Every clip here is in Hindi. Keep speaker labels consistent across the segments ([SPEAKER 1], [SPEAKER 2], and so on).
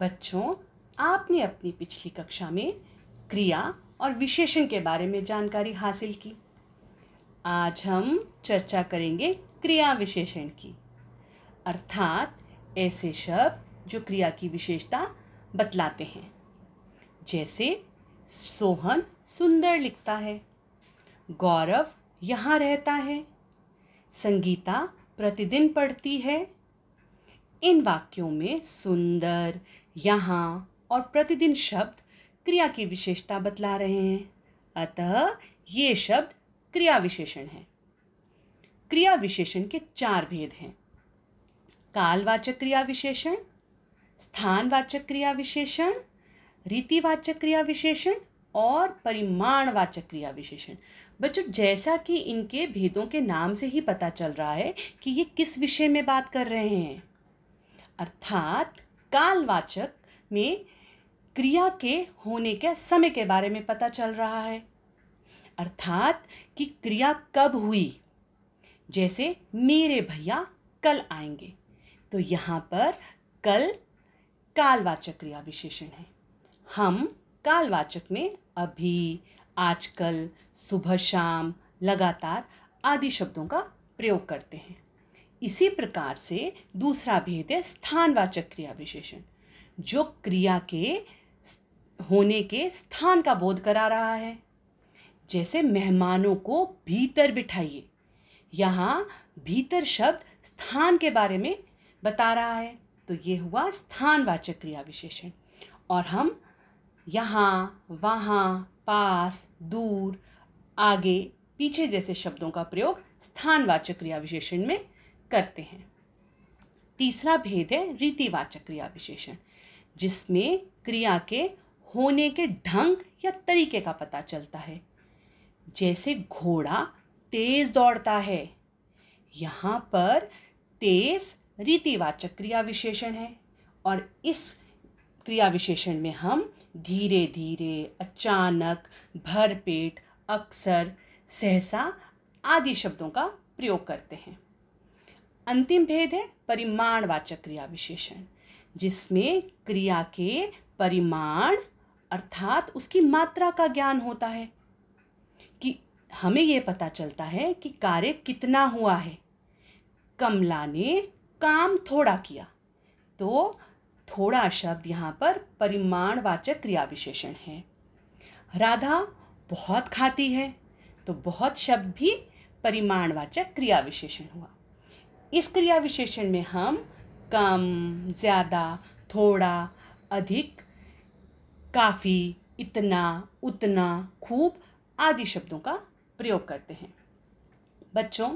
[SPEAKER 1] बच्चों, आपने अपनी पिछली कक्षा में क्रिया और विशेषण के बारे में जानकारी हासिल की। आज हम चर्चा करेंगे क्रिया विशेषण की। अर्थात ऐसे शब्द जो क्रिया की विशेषता बतलाते हैं। जैसे, सोहन सुंदर लिखता है, गौरव यहाँ रहता है, संगीता प्रतिदिन पढ़ती है, इन वाक्यों में सुंदर यहाँ और प्रतिदिन शब्द क्रिया की विशेषता बतला रहे हैं। अतः ये शब्द क्रिया विशेषण है। क्रिया विशेषण के चार भेद हैं। कालवाचक क्रिया विशेषण, स्थानवाचक क्रिया विशेषण, रीतिवाचक क्रिया विशेषण और परिमाणवाचक क्रिया विशेषण। बच्चों, जैसा कि इनके भेदों के नाम से ही पता चल रहा है कि ये किस विषय में बात कर रहे हैं। अर्थात कालवाचक में क्रिया के होने के, समय के बारे में पता चल रहा है। अर्थात कि क्रिया कब हुई? जैसे मेरे भैया कल आएँगे। तो यहाँ पर कल कालवाचक क्रिया विशेषण है। हम कालवाचक में अभी आजकल सुबह शाम लगातार आदि शब्दों का प्रयोग करते हैं। इसी प्रकार से दूसरा भेद है स्थानवाचक क्रिया विशेषण जो क्रिया के होने के स्थान का बोध करा रहा है। जैसे मेहमानों को भीतर बिठाइए, यहाँ भीतर शब्द स्थान के बारे में बता रहा है। तो ये हुआ स्थानवाचक क्रिया विशेषण और हम यहाँ, वहाँ, पास, दूर, आगे, पीछे जैसे शब्दों का प्रयोग स्थानवाचक क्रिया विशेषण में करते हैं। तीसरा भेद है रीतिवाचक क्रिया विशेषण जिसमें क्रिया के होने के ढंग या तरीके का पता चलता है। जैसे घोड़ा तेज दौड़ता है, यहाँ पर तेज रीतिवाचक क्रिया विशेषण है और इस क्रिया विशेषण में हम धीरे धीरे अचानक, भरपेट, अक्सर, सहसा आदि शब्दों का प्रयोग करते हैं। अंतिम भेद है, परिमाणवाचक क्रिया विशेषण, जिसमें क्रिया के परिमाण अर्थात उसकी मात्रा का ज्ञान होता है। कि हमें यह पता चलता है कि कार्य कितना हुआ है। कमला ने काम थोड़ा किया तो थोड़ा शब्द यहाँ पर परिमाणवाचक क्रिया विशेषण है। राधा बहुत खाती है तो बहुत शब्द भी परिमाणवाचक क्रिया विशेषण हुआ। इस क्रिया विशेषण में हम कम, ज़्यादा, थोड़ा, अधिक, काफ़ी, इतना, उतना, खूब आदि शब्दों का प्रयोग करते हैं। बच्चों,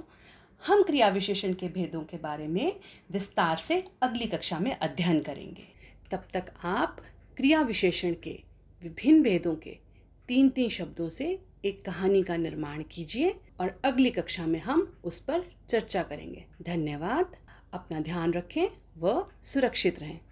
[SPEAKER 1] हम क्रिया विशेषण के भेदों के बारे में विस्तार से अगली कक्षा में अध्ययन करेंगे। तब तक आप क्रिया विशेषण के विभिन्न भेदों के तीन तीन शब्दों से एक कहानी का निर्माण कीजिए। और अगली कक्षा में हम उस पर चर्चा करेंगे। धन्यवाद। अपना ध्यान रखें व सुरक्षित रहें।